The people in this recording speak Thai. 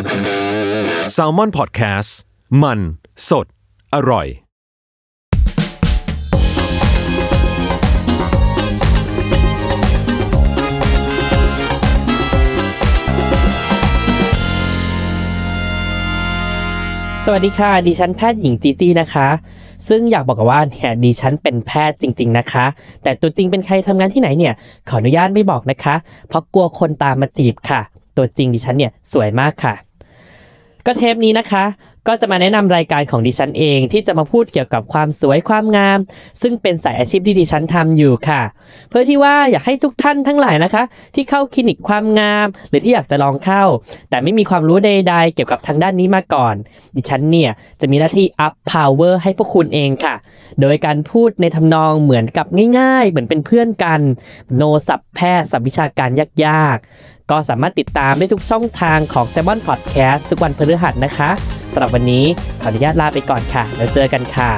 s a l ม o n PODCAST มัน สด อร่อย สวัสดีค่ะ ดิฉันแพทย์หญิงจีจีนะคะ ซึ่งอยากบอกกันว่าเนี่ยดิฉันเป็นแพทย์จริง ๆนะคะ แต่ตัวจริงเป็นใครทำงานที่ไหนเนี่ย ขออนุญาตไม่บอกนะคะ เพราะกลัวคนตามมาจีบค่ะ ตัวจริงดิฉันเนี่ยสวยมากค่ะ ก็เทปนี้นะคะก็จะมาแนะนำรายการของดิฉันเอง ที่จะมาพูดเกี่ยวกับความสวยความงาม ซึ่งเป็นสายอาชีพที่ดิฉันทำอยู่ค่ะ เพื่อที่ว่าอยากให้ทุกท่านทั้งหลายนะคะ ที่เข้าคลินิกความงาม หรือที่อยากจะลองเข้า แต่ไม่มีความรู้ใดๆ เกี่ยวกับทางด้านนี้มาก่อน ดิฉันเนี่ยจะมีหน้าที่ up power ให้พวกคุณเองค่ะ โดยการพูดในทำนองเหมือนกับง่ายๆ เหมือนเป็นเพื่อนกันโนสับแพทย์สับวิชาการยากๆ ก็สามารถติดตามได้ทุกช่องทางของ s ซ m o n Podcast ทุกวันพฤหัสนะคะ สำหรับวันนี้ขออนุญาตลาไปก่อนค่ะ แล้วเจอกันค่ะ